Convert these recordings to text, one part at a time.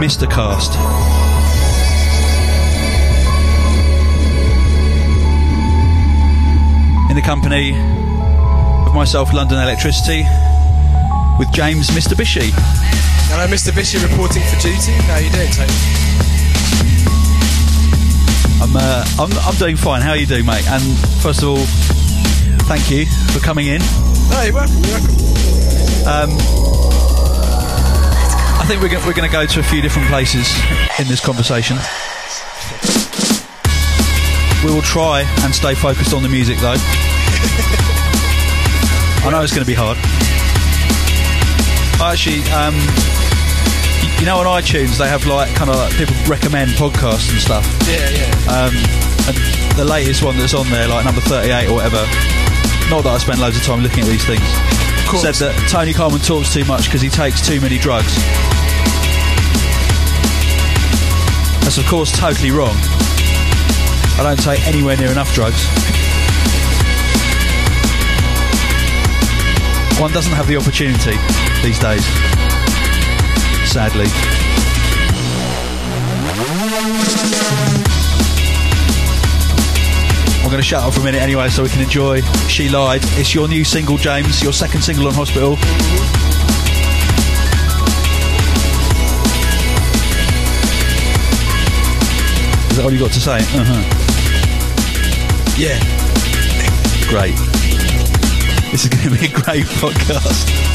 the Mister Cast. In the company of myself, London Electricity, with James Mistabishi. Hello, Mr. Bishop reporting for duty. How are you doing, Tony? I'm, uh, I'm I'm doing fine. How are you doing, mate? And first of all, thank you for coming in. No, you're welcome. You're welcome. Um, think we're going we're to go to a few different places in this conversation. We will try and stay focused on the music, though. I know it's going to be hard. Actually, um, you know, on iTunes they have like kind of like people recommend podcasts and stuff. Yeah, yeah. Um, and the latest one that's on there, like number 38 or whatever, not that I spend loads of time looking at these things, said that Tony Colman talks too much because he takes too many drugs. That's, of course, totally wrong. I don't take anywhere near enough drugs. One doesn't have the opportunity these days, sadly. I'm going to shut up for a minute anyway so we can enjoy She Lied. It's your new single, James, your second single on Hospital. Is that all you got to say? Uh-huh. Yeah. Great. This is going to be a great podcast.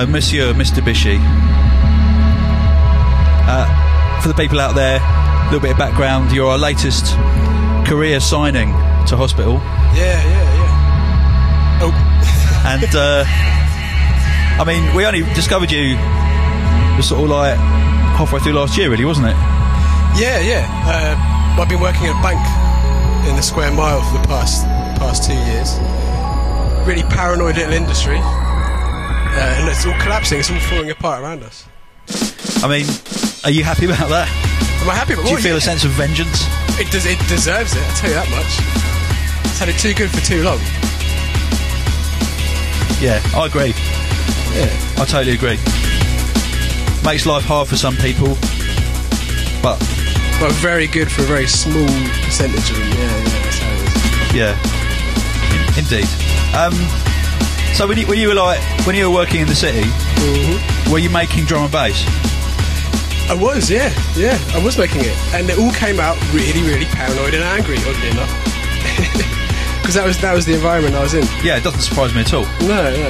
So, Monsieur, Mistabishi. Uh, for the people out there, a little bit of background. You're our latest career signing to hospital, Yeah, yeah, yeah. Oh, and uh, I mean, we only discovered you sort of like halfway through last year, really, wasn't it? yeah, yeah. Uh, I've been working at a bank in the square mile for the past past two years. Really paranoid little industry. Uh, and it's all collapsing. It's all falling apart around us. I mean, are you happy about that? Am I happy? Do you feel a sense of vengeance? It, does, it deserves it, I'll tell you that much. It's had it too good for too long. Yeah, I agree. Yeah. I totally agree. Makes life hard for some people, but But very good for a very small percentage of them. Yeah, yeah, that's how it is. Yeah, indeed. Um, so when you, when you were like when you were working in the city, were you making drum and bass? I was, yeah, yeah, I was making it, and it all came out really, really paranoid and angry, oddly enough, because that was that was the environment I was in. Yeah, it doesn't surprise me at all. No, no.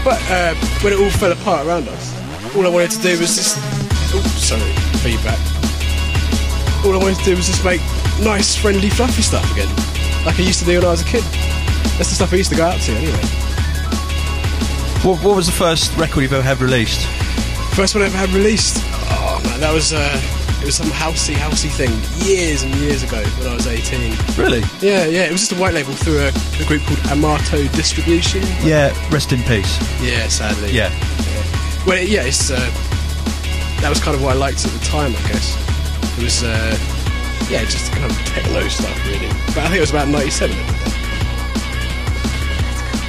But uh, when it all fell apart around us, all I wanted to do was just, oh, sorry, feedback. All I wanted to do was just make nice, friendly, fluffy stuff again, like I used to do when I was a kid. That's the stuff I used to go out to anyway. What, what was the first record you've ever had released? First one I ever had released. Oh man, that was uh, it was some housey housey thing years and years ago when I was 18. Really? Yeah, yeah, it was just a white label through a, a group called Amato Distribution. Yeah. Rest in peace. Yeah, sadly. Yeah. Well, it- yeah, it's uh, that was kind of what I liked at the time, I guess. It was uh, yeah, just kind of techno stuff really. But I think it was about 97 at the time.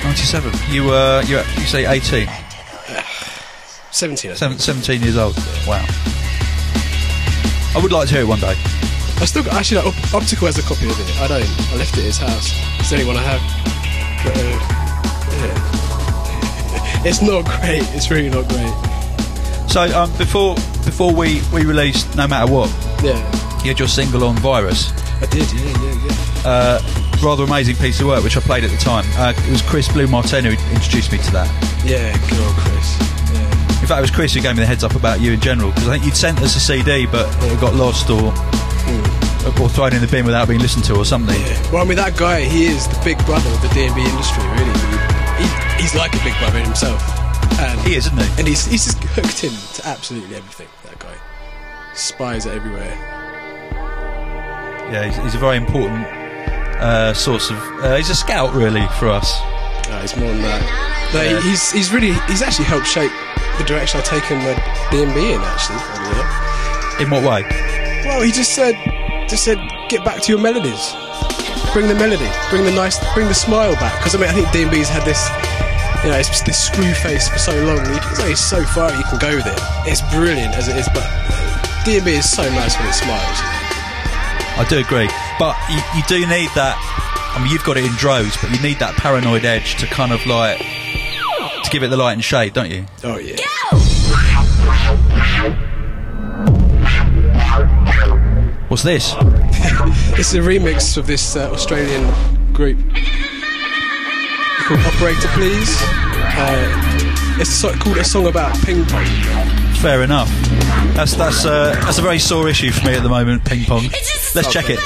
97. You were, you, you say 18? 17. I think. Seven, 17 years old. Wow. I would like to hear it one day. I still got, actually, like, Op- Optical has a copy of it. I don't. I left it at his house. It's the only one I have. But, uh, yeah. it's not great. It's really not great. So um, before before we, we released No Matter What, Yeah. you had your single on Virus. I did, yeah, yeah, yeah. Uh, rather amazing piece of work, which I played at the time. Uh, it was Chris Blue Martin who introduced me to that. Yeah, good old Chris. Yeah. In fact, it was Chris who gave me the heads up about you in general because I think you'd sent us a CD, but it got lost or or thrown in the bin without being listened to or something. Well, I mean, that guy, he is the big brother of the D&B industry, really. He, he's like a big brother himself. And, He is, isn't he? and he's, he's just hooked into absolutely everything, that guy. Spies everywhere. Yeah, he's, he's a very important uh, source of. Uh, he's a scout, really, for us. Uh, he's more than that. No, he- Yeah. he's, he's really, he's actually helped shape the direction I've taken my D&B in, actually. In what way? Well, he just said, just said, get back to your melodies. Bring the melody, bring the nice, bring the smile back. Because I mean, I think D&B's had this, you know, it's just this screw face for so long. You- There's only so far you can go with it. It's brilliant as it is, but D&B is so nice when it smiles. I do agree, but you, you do need that. I mean, you've got it in droves, but you need that paranoid edge to kind of like to give it the light and shade, don't you? Oh yeah. What's this? It's a remix of this uh, Australian group called Operator Please. Uh, it's a sort called a song about ping pong. Fair enough. That's that's uh, that's a very sore issue for me at the moment. Ping pong. Let's check it.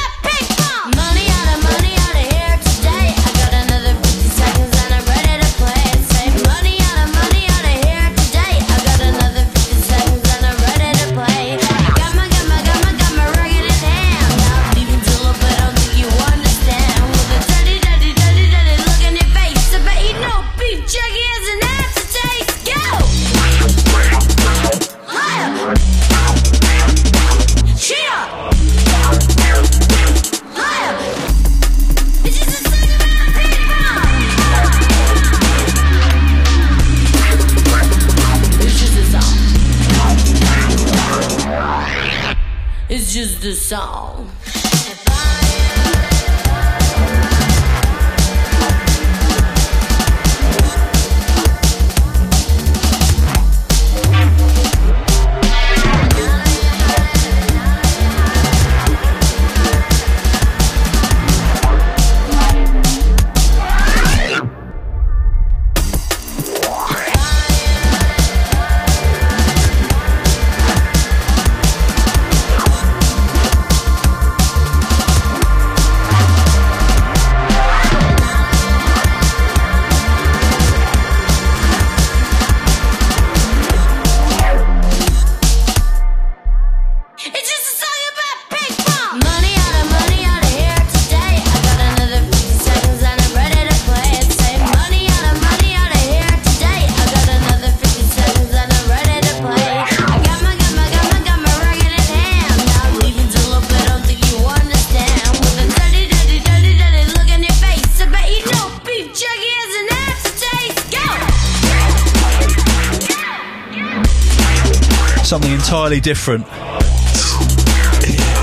Something entirely different.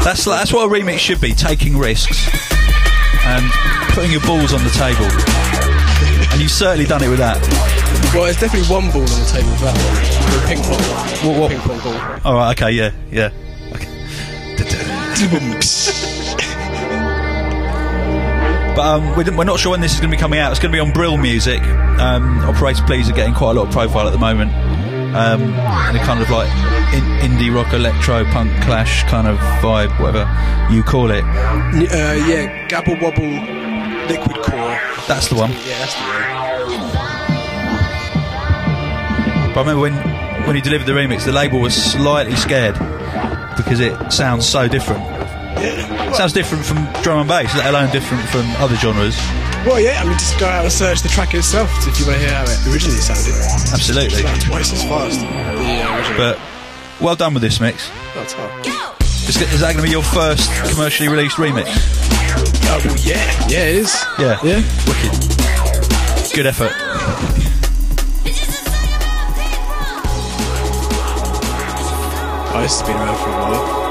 That's that's what a remix should be: taking risks and putting your balls on the table. And you've certainly done it with that. Well, there's definitely one ball on the table for that one. The ping pong. What- what- Ping pong ball. All right. Okay. Yeah. Yeah. Okay. But um, we are not sure when this is going to be coming out. It's going to be on Brille Music. Um, Operator Please are getting quite a lot of profile at the moment. Um, and a kind of like in, indie rock, electro, punk, clash kind of vibe, whatever you call it. Uh, yeah, Gabble Wobble Liquid Core. That's the one. Yeah, that's the one. But I remember when when he delivered the remix, the label was slightly scared because it sounds so different. It sounds different from drum and bass, let alone different from other genres. Well, yeah, I mean, just go out and search the track itself if you want to hear how it originally sounded. Absolutely. It's about twice as fast. The uh. But well done with this mix. Not hard. Is, is that going to be your first commercially released remix? Oh, well, yeah. Yeah, it is. Yeah. Yeah. Wicked. Good effort. It's just a song about people. Oh, this has been around for a while.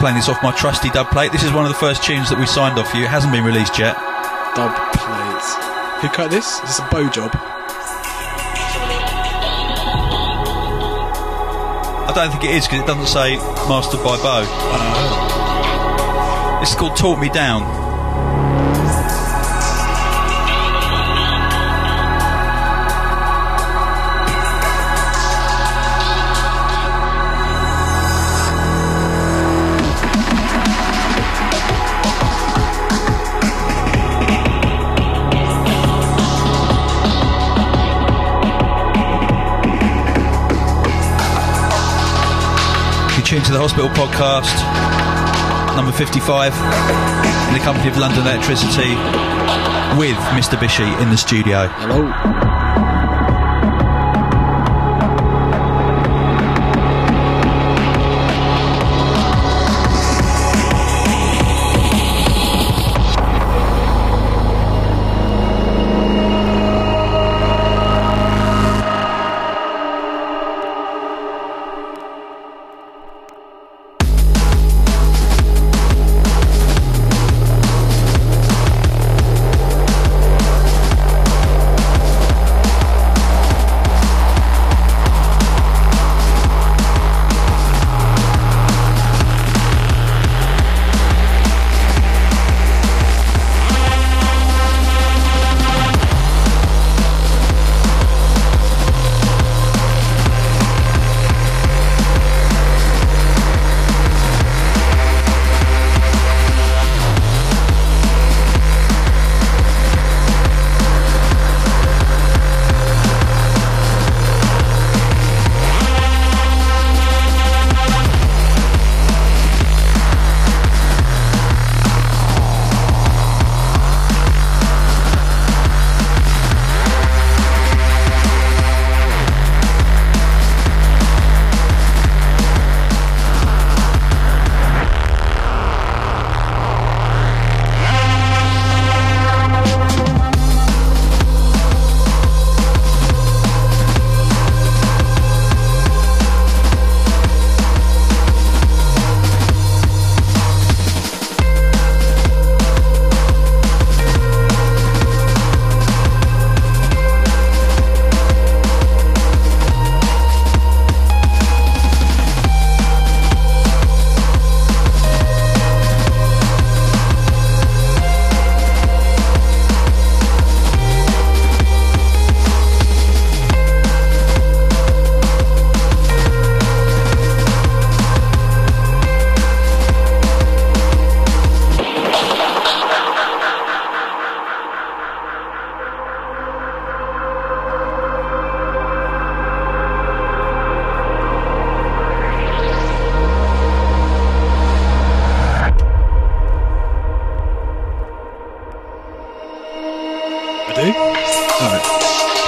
Playing this off my trusty dub plate. This is one of the first tunes that we signed off you. It hasn't been released yet. Dub plates. Who cut this? Is a bow job? I don't think it is because it doesn't say mastered by Bo. This is called Talk Me Down. You tune to the Hospital Podcast, number 55, in the company of London Electricity, with Mistabishi in the studio. Hello.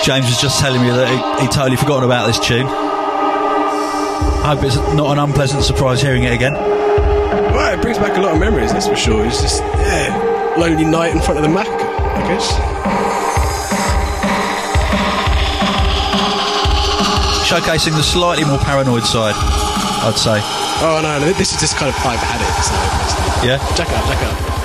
James was just telling me that he, he totally forgotten about this tune. I hope it's not an unpleasant surprise hearing it again. Well, it brings back a lot of memories, that's for sure. It's just, yeah, lonely night in front of the Mac, I guess. Showcasing the slightly more paranoid side, I'd say. Oh, no, no, this is just kind of I've had. So. Yeah? Jack it out, check it out.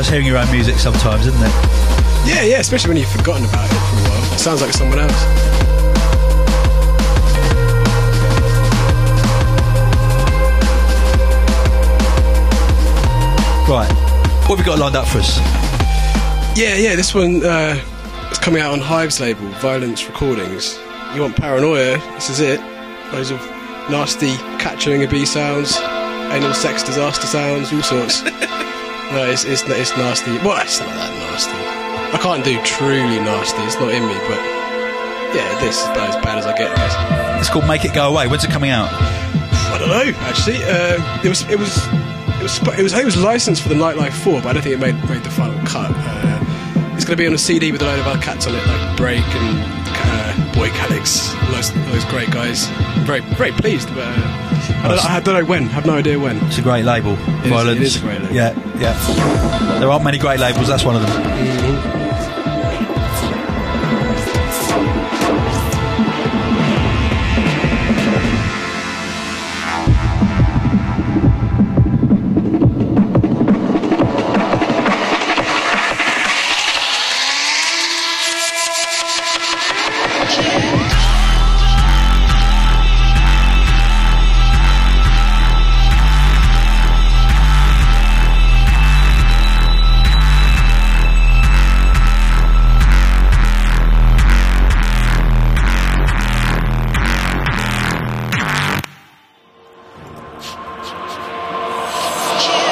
Nice hearing your own music sometimes, isn't it? Yeah, yeah, especially when you've forgotten about it for a while. It sounds like someone else. Right. What have we got lined up for us? Yeah, yeah, this one uh, is coming out on Hive's label, Violence Recordings. You want paranoia, this is it. Loads of nasty catching a bee sounds, anal sex disaster sounds, all sorts. no, it's, it's, it's nasty. Well, it's not that nasty. I can't do truly nasty, it's not in me, but yeah, this is about as bad as I get. It's called Make It Go Away. When's it coming out? I don't know. Actually, uh, it was it was it was it was it was licensed for the Nightlife Four, but I don't think it made made the final cut. Uh, it's going to be on a CD with a load of other cats on it, like Break and uh, Boy Calix, those, those great guys. I'm very very pleased, but uh, I, don't, I don't know when. I have no idea when. It's a great label. is- Violence. it is a great label. Yeah, yeah. There aren't many great labels. That's one of them. Mm-hmm. Cheers.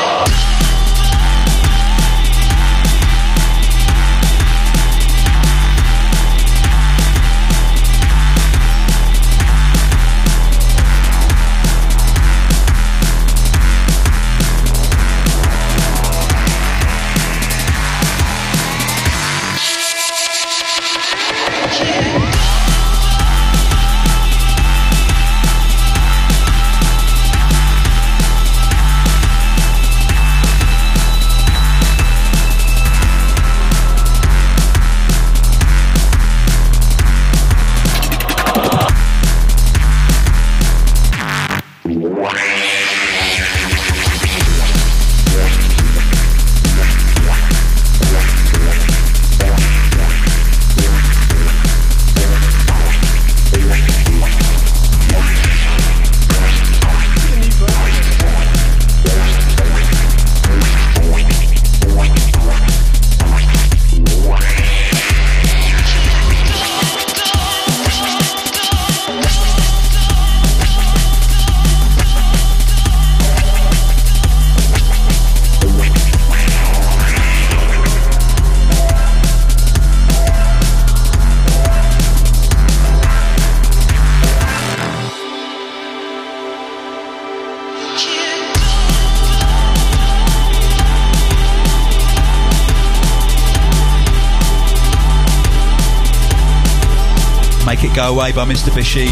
Make It Go Away by Mistabishi.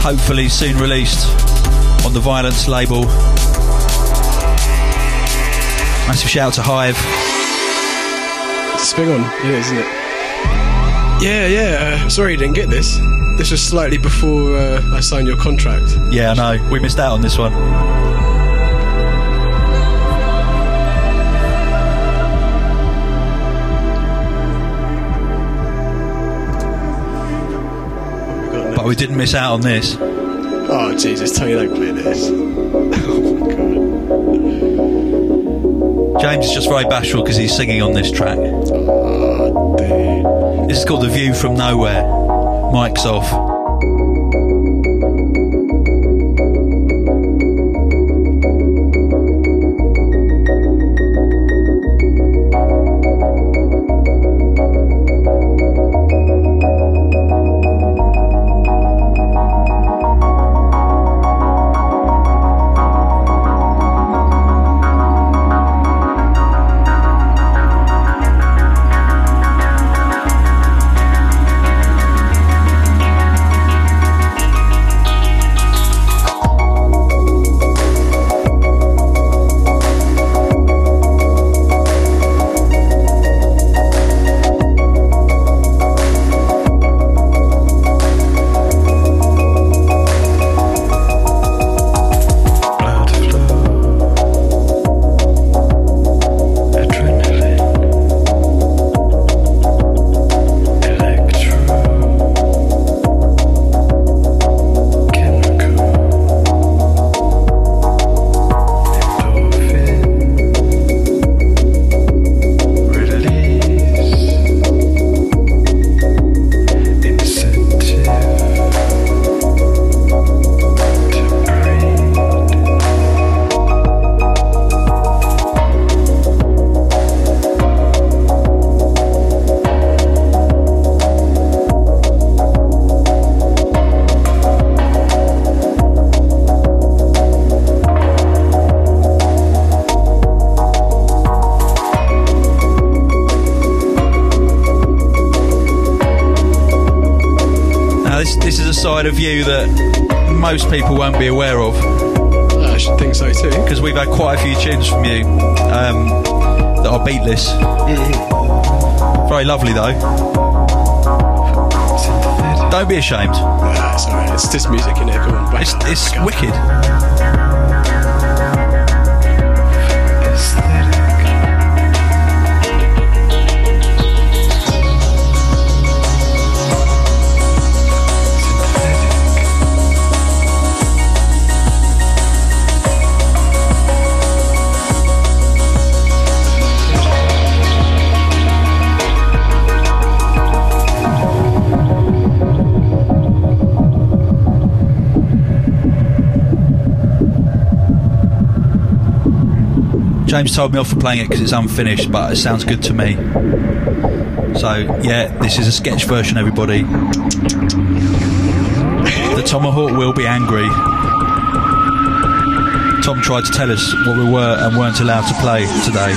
Hopefully soon released on the Violence label. Massive shout out to Hive. Sping on, yeah, isn't it? Yeah, yeah. Uh, sorry you didn't get this. This was slightly before uh, I signed your contract. Yeah, I know. We missed out on this one. We didn't miss out on this. Oh Jesus, tell me don't play this. oh my god. James is just very bashful because he's singing on this track. Oh dude. This is called The View from Nowhere. Mike's off. Tunes from you um, that are beatless. Very lovely though. Don't be ashamed. Ah, it's alright. It's just music in there. Come on, back It's, it's back up. wicked. James told me off for playing it because it's unfinished, but it sounds good to me. So, yeah, this is a sketch version, everybody. The Tomahawk will be angry. Tom tried to tell us what we were and weren't allowed to play today.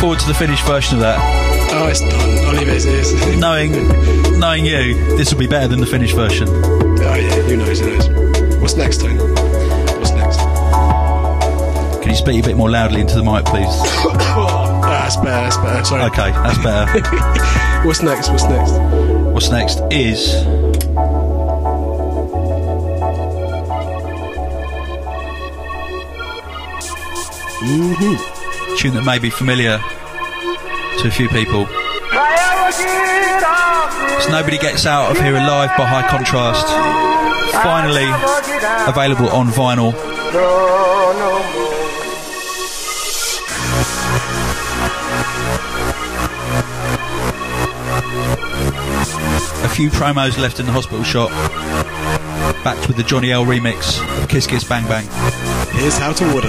Forward to the finished version of that. Oh, it's done. I'll leave it as it is. Knowing, knowing you, this will be better than the finished version. Oh yeah, who knows? Who knows? What's next, Tony? What's next? Can you speak a bit more loudly into the mic, please? Ah, that's better. That's better. Sorry. Okay, that's better. What's next? What's next? What's next is tune that may be familiar to a few people. So nobody gets out of here alive by high contrast. Finally available on vinyl. A few promos left in the hospital shop. Backed with the Johnny L remix of Kiss Kiss Bang Bang. Here's how to order.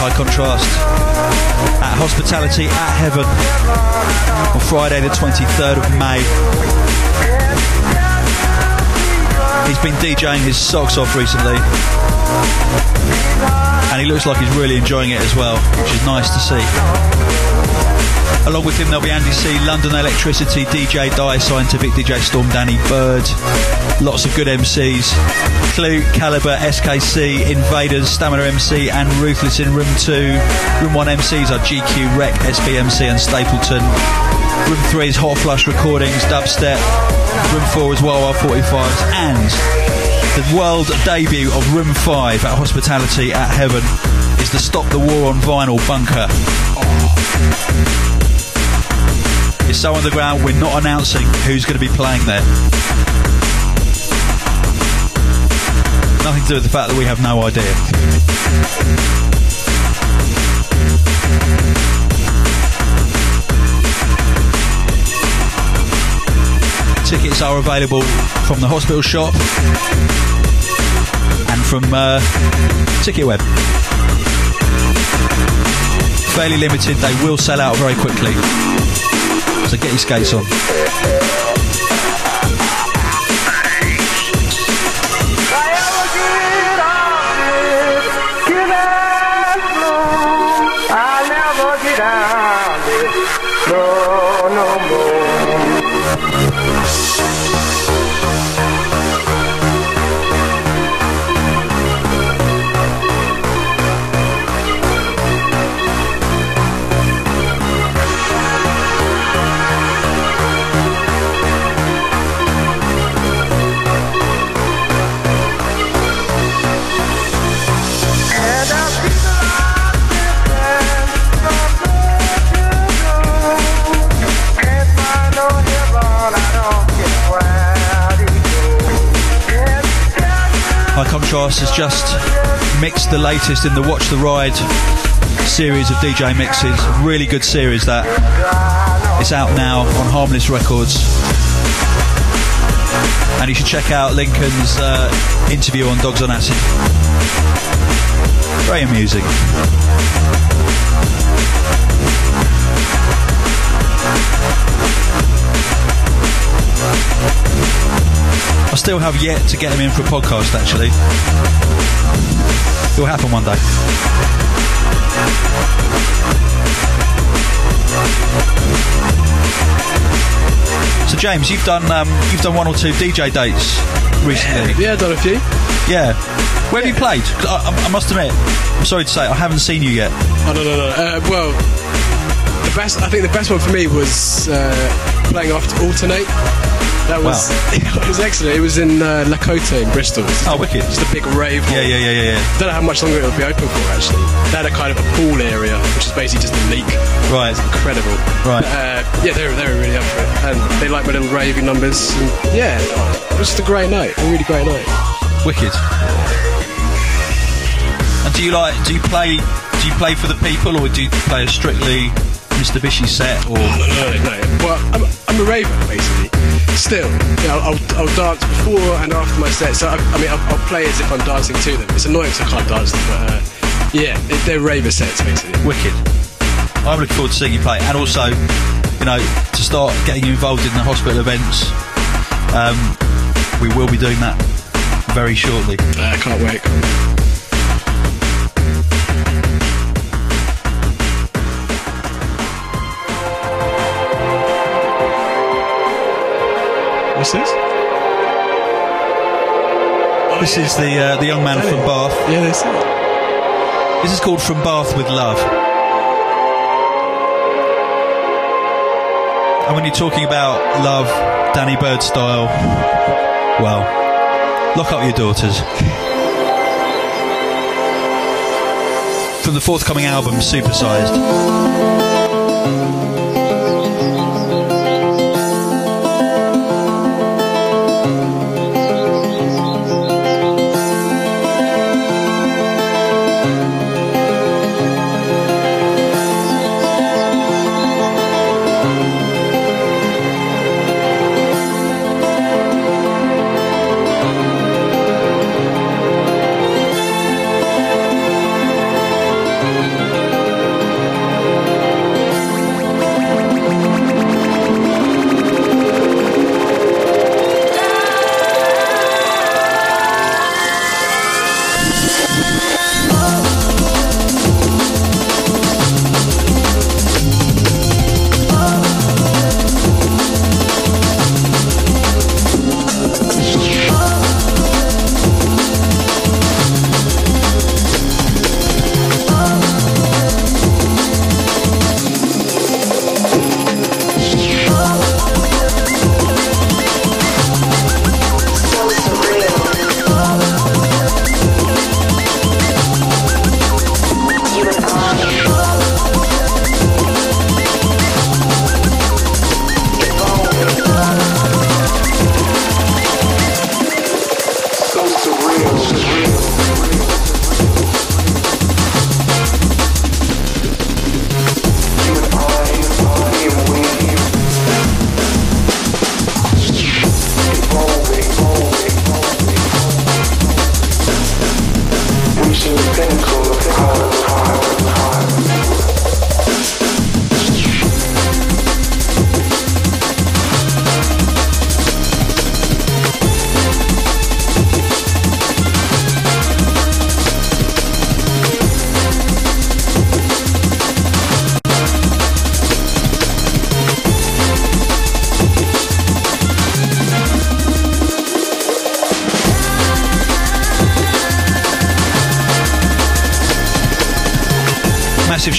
High Contrast at Hospitality at Heaven on Friday, the 23rd of May. He's been DJing his socks off recently, and he looks like he's really enjoying it as well, which is nice to see. Along with him, there'll be Andy C, London Electricity, DJ Die, Scientific, DJ Storm, Danny Byrd, lots of good MCs. Clue, Caliber, SKC, Invaders, Stamina MC, and Ruthless in Room 2. Room 1 MCs are GQ, Rec, SBMC, and Stapleton. Room 3 is Hot Flush Recordings, Dubstep. Room 4 is Wawa 45s. And the world debut of Room 5 at Hospitality at Heaven is the Stop the War on Vinyl bunker. It's so underground, we're not announcing who's going to be playing there. Nothing to do with the fact that we have no idea. Tickets are available from the hospital shop and from uh, Ticketweb. Fairly limited, they will sell out very quickly. So get your skates on. High has just mixed the latest in the Watch the Ride series of DJ mixes. Really good series that. It's out now on Harmless Records. And you should check out Lincoln's uh, interview on Dogs on Acid. Very amusing. I still have yet to get him in for a podcast, actually. It will happen one day. So, James, you've done um, you've done one or two DJ dates recently. Yeah, done a few. Yeah. Where have you played? I, I- I must admit, I'm sorry to say, I haven't seen you yet. Oh no no no. Uh, well, the best. I think the best one for me was uh, playing after Alternate. That was it was excellent. It was in uh, Lakota in Bristol. Oh, wicked. Just a big rave. hall. Yeah, yeah, yeah, yeah, yeah. Don't know how much longer it'll be open for actually. They had a kind of a pool area, which is basically just a leak. Right. It's incredible. Right. Uh, yeah, they were, they were really up for it, and they liked my little raving numbers. And yeah, it was just a great night. A really great night. Wicked. And do you like? Do you play? Do you play for the people, or do you play a strictly Mistabishi set? Or No, no, no. Well, I'm, I'm a raver basically. Still, you know, I'll, I'll dance before and after my set. So I, I mean, I'll, I'll play as if I'm dancing to them. It's annoying because I can't dance them, but uh, yeah, they, they're raver sets basically. wicked? I'm looking forward to seeing you play, and also, you know, to start getting you involved in the hospital events. Um, we will be doing that very shortly. Uh, I can't wait. What's this? This is the uh, the young man from Bath. Yeah, it. This is called From Bath with Love. And when you're talking about love, Danny Byrd style, well, lock up your daughters. From the forthcoming album, Supersized.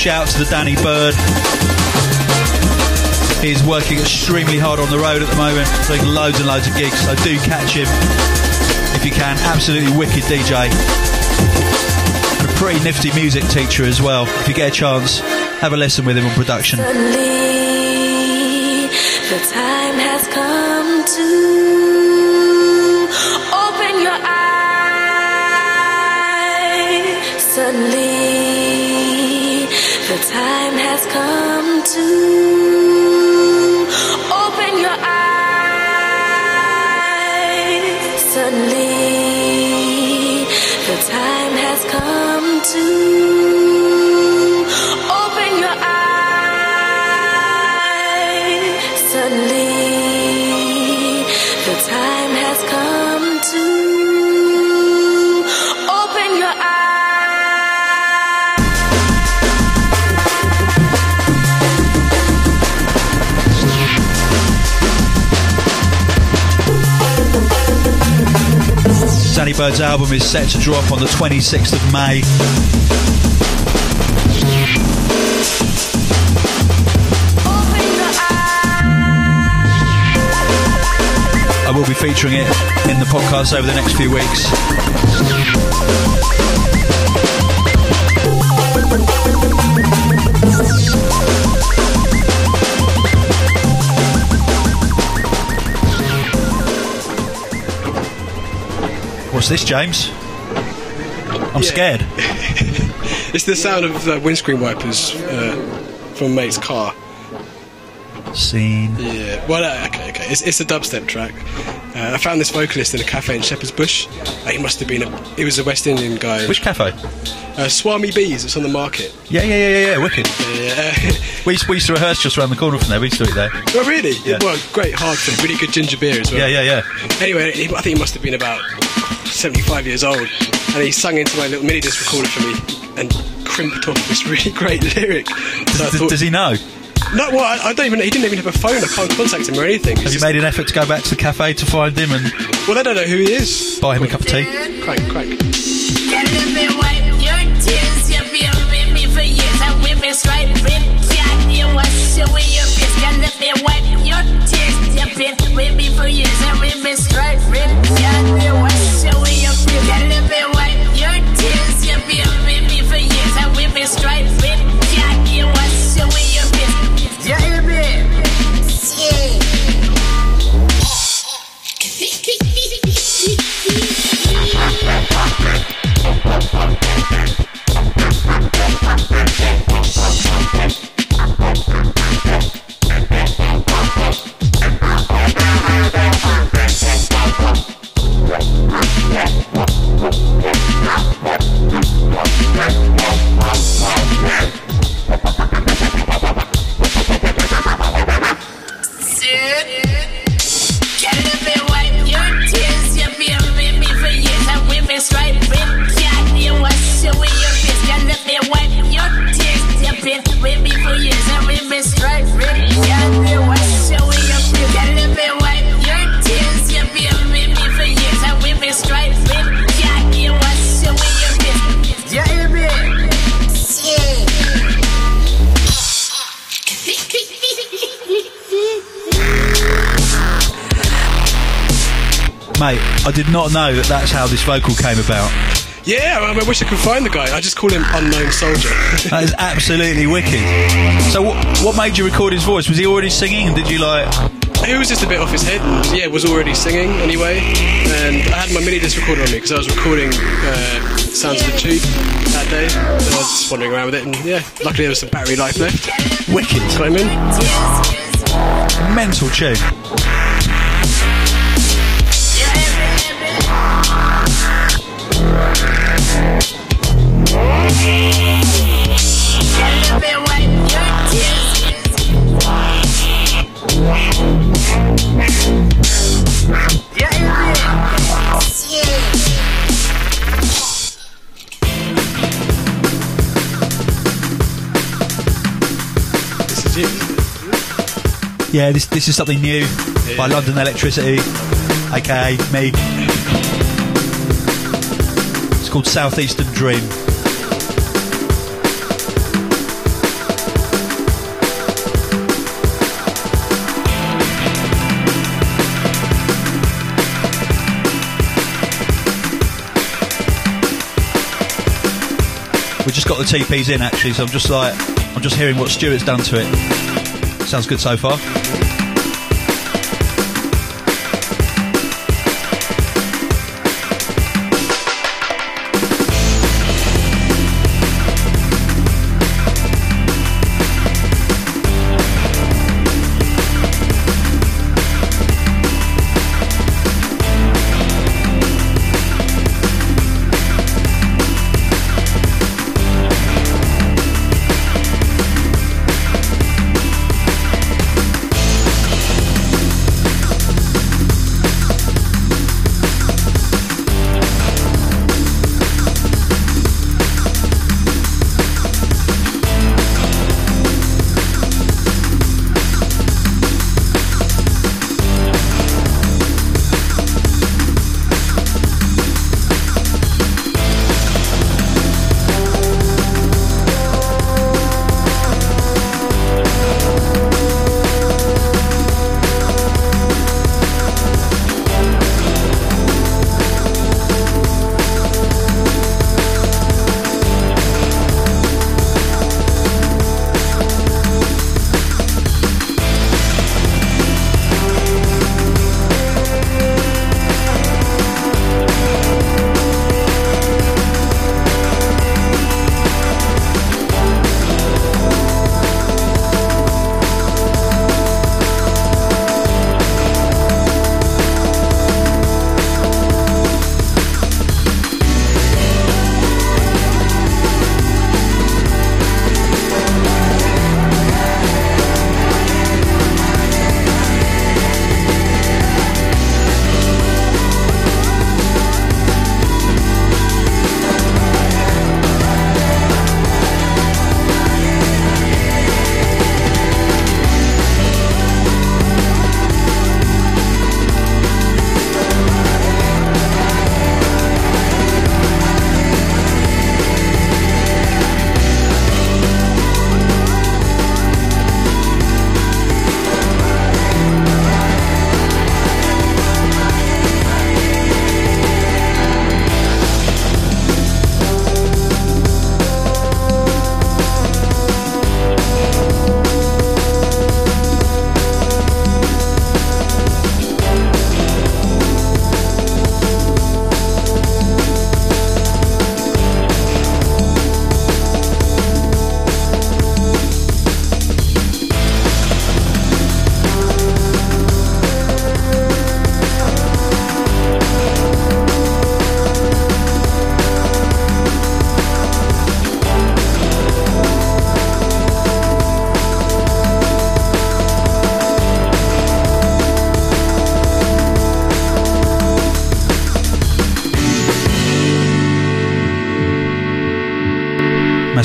Shout to the Danny Byrd. He's working extremely hard on the road at the moment, doing loads and loads of gigs. So do catch him if you can. Absolutely wicked DJ. And a pretty nifty music teacher as well. If you get a chance, have a lesson with him on production. Suddenly, the time has come to open your eyes. Suddenly, the time has come to open your eyes. Suddenly, the time has come to Danny Byrd's album is set to drop on the 26th of May. I will be featuring it in the podcast over the next few weeks. What's this, James? I'm Yeah. scared. It's the sound of uh, windscreen wipers uh, from mate's car. Scene. Yeah. Well, uh, okay, okay. It's, it's a dubstep track. Uh, I found this vocalist in a cafe in Shepherd's Bush. Uh, he must have been a. He was a West Indian guy. Which cafe? Uh, Swami Bees. It's on the market. Yeah, yeah, yeah, yeah, yeah. Wicked. Yeah. We used, we used to rehearse just around the corner from there. We used to eat there. oh, really? Yeah. Well, great hard for really good ginger beer as well. Yeah, yeah, yeah. Anyway, I think he must have been about 75 years old, and he sung into my little mini disc recorder for me and crimped off this really great lyric. So Does, thought- does he know? No, well, I, I don't even. He didn't even have a phone. I can't contact him or anything. Have you made an effort to go back to the cafe to find him and Well, they don't know who he is. buy him a cup of tea? Crank, crank. Can let me wipe your tears? You've been with me for years. And with me straight red cat, you wash away your face. Can let me wipe your tears? You've been you wash away your I did not know that that's how this vocal came about. Yeah, I, I wish I could find the guy. I just call him Unknown Soldier. That is absolutely wicked. So, what, what made you record his voice? Was he already singing? And did you like? he was just a bit off his head. Yeah, was already singing anyway. And I had my mini disc recorder on me because I was recording uh, Sounds of the Tube that day. And I was just wandering around with it. And yeah, luckily there was some battery life left. Wicked, Got him in. mental tune. Yeah, this this is something new by London Electricity, aka me. It's called Southeastern Dream. Got the TPs in actually, so I'm just like, I'm just hearing what Stuart's done to it. Sounds good so far.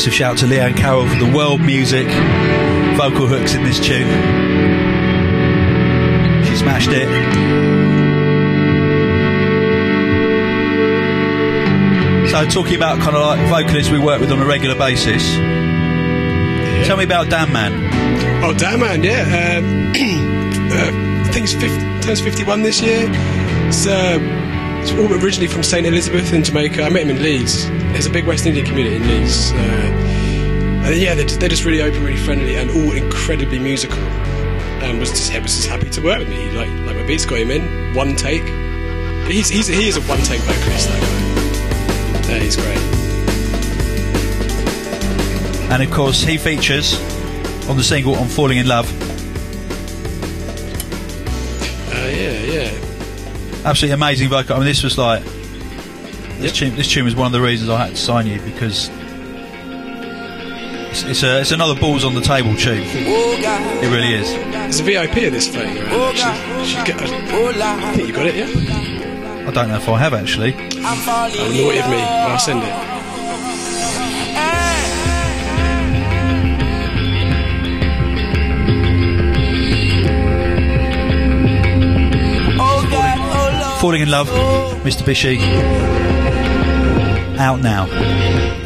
Massive shout to Leanne Carroll for the world music vocal hooks in this tune. She smashed it. So, talking about kind of like vocalists we work with on a regular basis. Tell me about Dan Man. Oh, Dan man, yeah. Um, uh, I think he's 50, turns 51 this year. It's, uh, all originally from St. Elizabeth in Jamaica. I met him in Leeds. There's a big West Indian community in Leeds. Uh, and yeah, they're just, they're just really open, really friendly, and all incredibly musical. And was just, was just happy to work with me. Like, like my beats got him in one take. He's, he's he is a one take vocalist. That guy. Yeah, he's great. And of course, he features on the single on Falling in Love. Absolutely amazing vocal. I mean, this was like. This, Yep. tune, this tune was one of the reasons I had to sign you because it's, it's, a, it's another balls on the table tune. It really is. It's a VIP of this thing. around. Actually, You should get a- I think you got it, yeah. I don't know if I have actually. Naughty of me. I'll send it. Falling in Love, Mistabishi. Out now.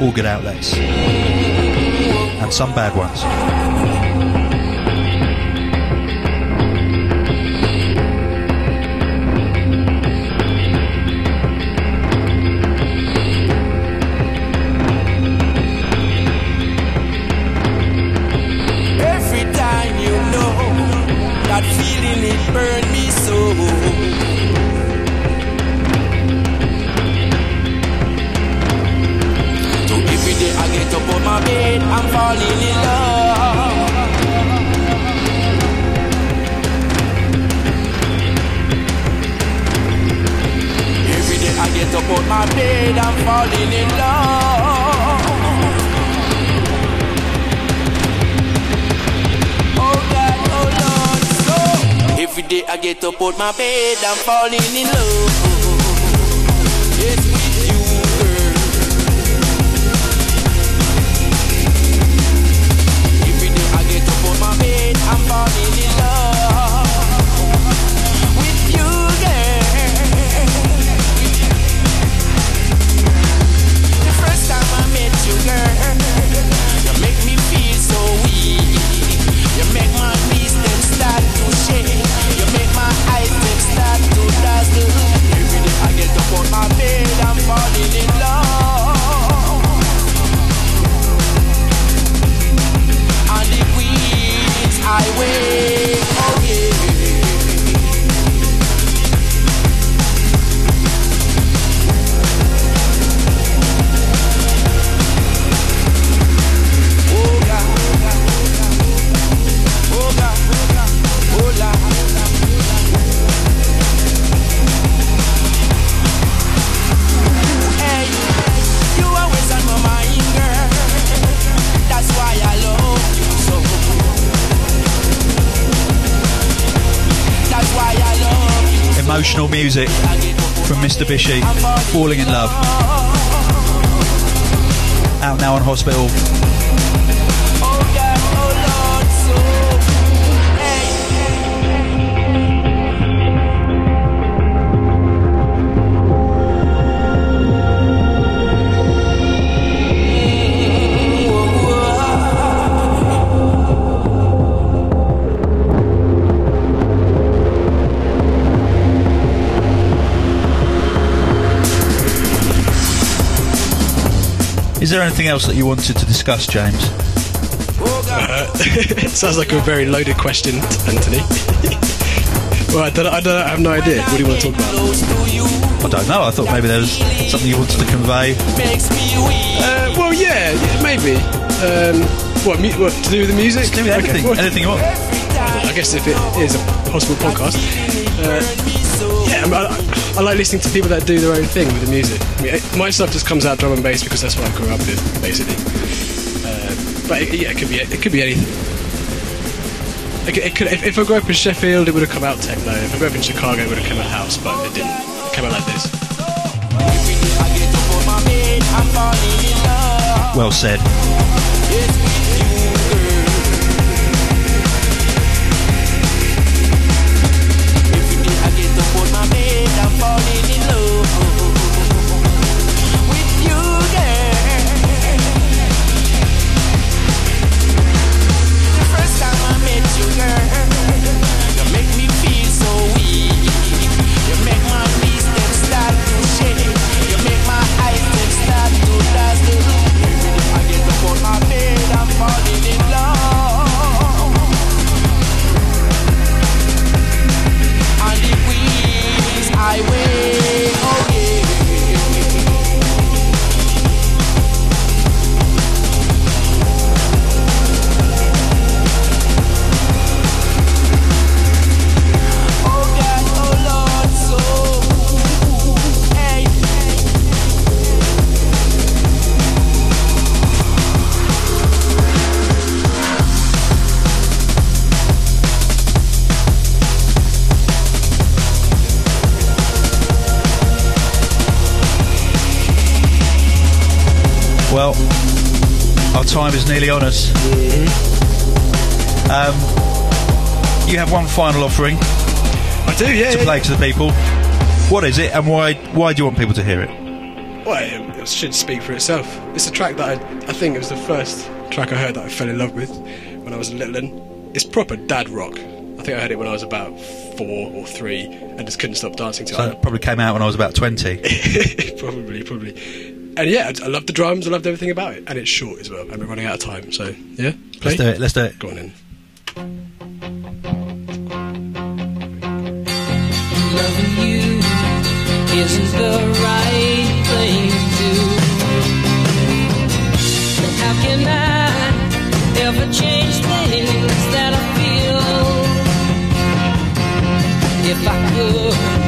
All good outlets. And some bad ones. Every time you know that feeling it burns. Up out my bed, I'm falling in love. Music from Mistabishi. Falling in love. Out now on Hospital. Is there anything else that you wanted to discuss, James? God. Sounds like a very loaded question, Anthony. well, I don't, I don't. I have no idea. What do you want to talk about? Close to you I don't know. I thought maybe there was something you wanted to convey. makes me weak. Uh, well, yeah, maybe. Um, what, mu- what to do with the music? Just do with everything. Okay, Anything you want. I guess if it is a possible podcast, uh, yeah, I, I, like listening to people that do their own thing with the music. I mean, it- my stuff just comes out drum and bass because that's what I grew up with, basically. Uh, but it, yeah, it could be it could be anything. It, it could, if, if I grew up in Sheffield, it would have come out techno. If I grew up in Chicago, it would have come out house, but it didn't. It came out like this. Every day nearly on us. Um, you have one final offering I do, yeah. to yeah. play to the people. What is it, and why? Why do you want people to hear it? Well, it, should speak for itself. It's a track that I, I think it was the first track I heard that I fell in love with when I was a little. And it's proper dad rock. I think I heard it when I was about four or three and just couldn't stop dancing to So it. it probably came out when I was about twenty. probably, probably. And yeah, I, I loved the drums. I loved everything about it. And it's short as well. And we're running out of time. So yeah, play. Let's do it. Let's do it. Go on in. loving you isn't the right thing to do. How can I never change things that I feel. If I could,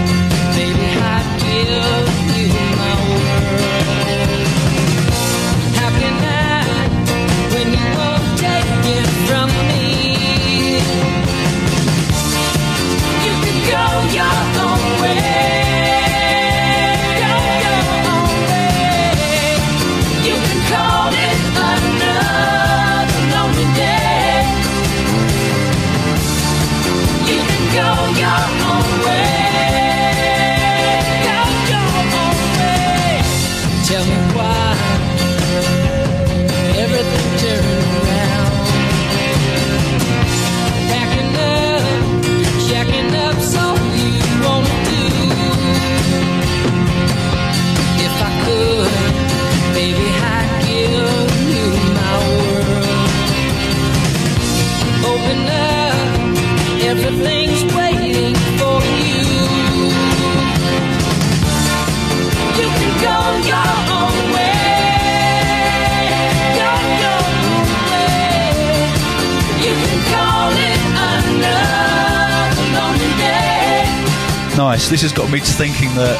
Nice. This has got me to thinking that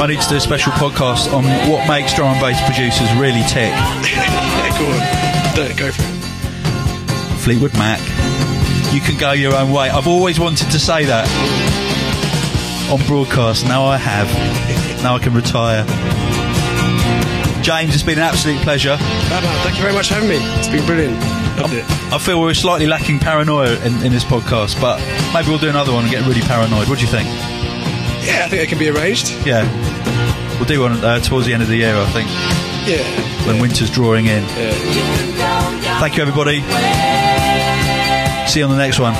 I need to do a special podcast on what makes drum and bass producers really tick. yeah, go on. Go for it. Fleetwood Mac. You can go your own way. I've always wanted to say that on broadcast. Now I have. Now I can retire. James, it's been an absolute pleasure. No, thank you very much for having me. It's been brilliant. I feel we're slightly lacking paranoia in, in this podcast, but maybe we'll do another one and get really paranoid. What do you think? Yeah, I think it can be arranged. Yeah. We'll do one uh, towards the end of the year, I think, Yeah. when winter's drawing in. Yeah. Thank you, everybody. See you on the next one.